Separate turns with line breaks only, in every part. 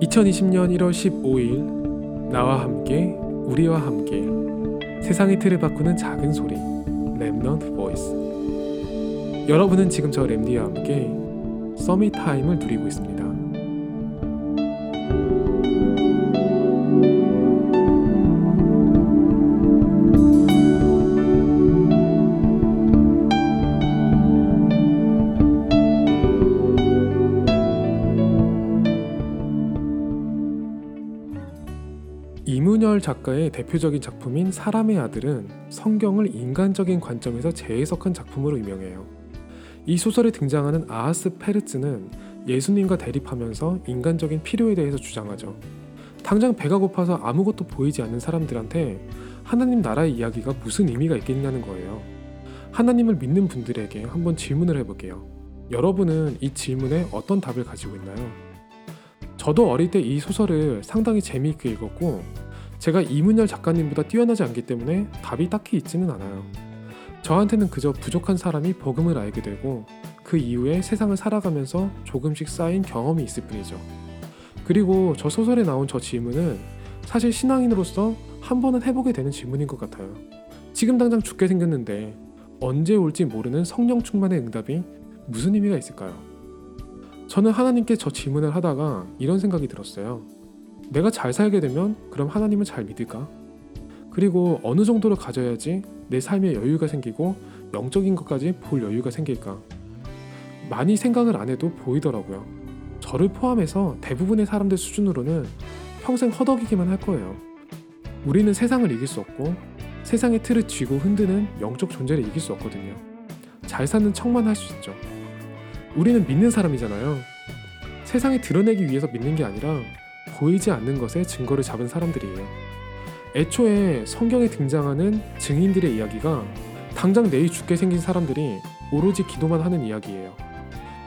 2020년 1월 15일 나와 함께 우리와 함께 세상의 틀을 바꾸는 작은 소리 Remnant Voice 여러분은 지금 저 램디와 함께 Summit Time을 누리고 있습니다. 이문열 작가의 대표적인 작품인 사람의 아들은 성경을 인간적인 관점에서 재해석한 작품으로 유명해요. 이 소설에 등장하는 아하스 페르츠는 예수님과 대립하면서 인간적인 필요에 대해서 주장하죠. 당장 배가 고파서 아무것도 보이지 않는 사람들한테 하나님 나라의 이야기가 무슨 의미가 있겠냐는 거예요. 하나님을 믿는 분들에게 한번 질문을 해볼게요. 여러분은 이 질문에 어떤 답을 가지고 있나요? 저도 어릴 때 이 소설을 상당히 재미있게 읽었고 제가 이문열 작가님보다 뛰어나지 않기 때문에 답이 딱히 있지는 않아요. 저한테는 그저 부족한 사람이 복음을 알게 되고 그 이후에 세상을 살아가면서 조금씩 쌓인 경험이 있을 뿐이죠. 그리고 저 소설에 나온 저 질문은 사실 신앙인으로서 한 번은 해보게 되는 질문인 것 같아요. 지금 당장 죽게 생겼는데 언제 올지 모르는 성령 충만의 응답이 무슨 의미가 있을까요? 저는 하나님께 저 질문을 하다가 이런 생각이 들었어요. 내가 잘 살게 되면 그럼 하나님을 잘 믿을까? 그리고 어느 정도로 가져야지 내 삶에 여유가 생기고 영적인 것까지 볼 여유가 생길까? 많이 생각을 안 해도 보이더라고요. 저를 포함해서 대부분의 사람들 수준으로는 평생 허덕이기만 할 거예요. 우리는 세상을 이길 수 없고 세상의 틀을 쥐고 흔드는 영적 존재를 이길 수 없거든요. 잘 사는 척만 할 수 있죠. 우리는 믿는 사람이잖아요. 세상에 드러내기 위해서 믿는 게 아니라 보이지 않는 것에 증거를 잡은 사람들이에요. 애초에 성경에 등장하는 증인들의 이야기가 당장 내일 죽게 생긴 사람들이 오로지 기도만 하는 이야기예요.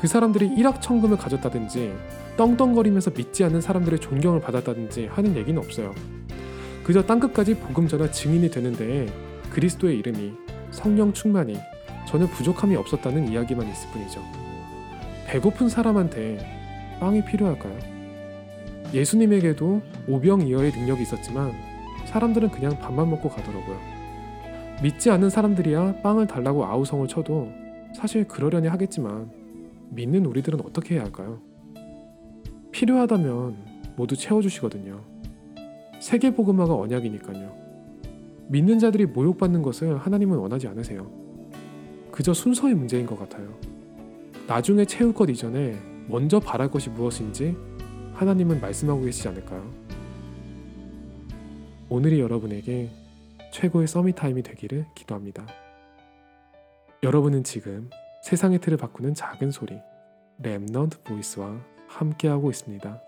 그 사람들이 일확천금을 가졌다든지 떵떵거리면서 믿지 않는 사람들의 존경을 받았다든지 하는 얘기는 없어요. 그저 땅끝까지 복음 전할 증인이 되는데 그리스도의 이름이 성령 충만이 전혀 부족함이 없었다는 이야기만 있을 뿐이죠. 배고픈 사람한테 빵이 필요할까요? 예수님에게도 오병이어의 능력이 있었지만 사람들은 그냥 밥만 먹고 가더라고요. 믿지 않는 사람들이야 빵을 달라고 아우성을 쳐도 사실 그러려니 하겠지만 믿는 우리들은 어떻게 해야 할까요? 필요하다면 모두 채워주시거든요. 세계복음화가 언약이니까요. 믿는 자들이 모욕받는 것을 하나님은 원하지 않으세요. 그저 순서의 문제인 것 같아요. 나중에 채울 것 이전에 먼저 바랄 것이 무엇인지 하나님은 말씀하고 계시지 않을까요? 오늘이 여러분에게 최고의 Summit Time이 되기를 기도합니다. 여러분은 지금 세상의 틀을 바꾸는 작은 소리 Remnant Voice와 함께하고 있습니다.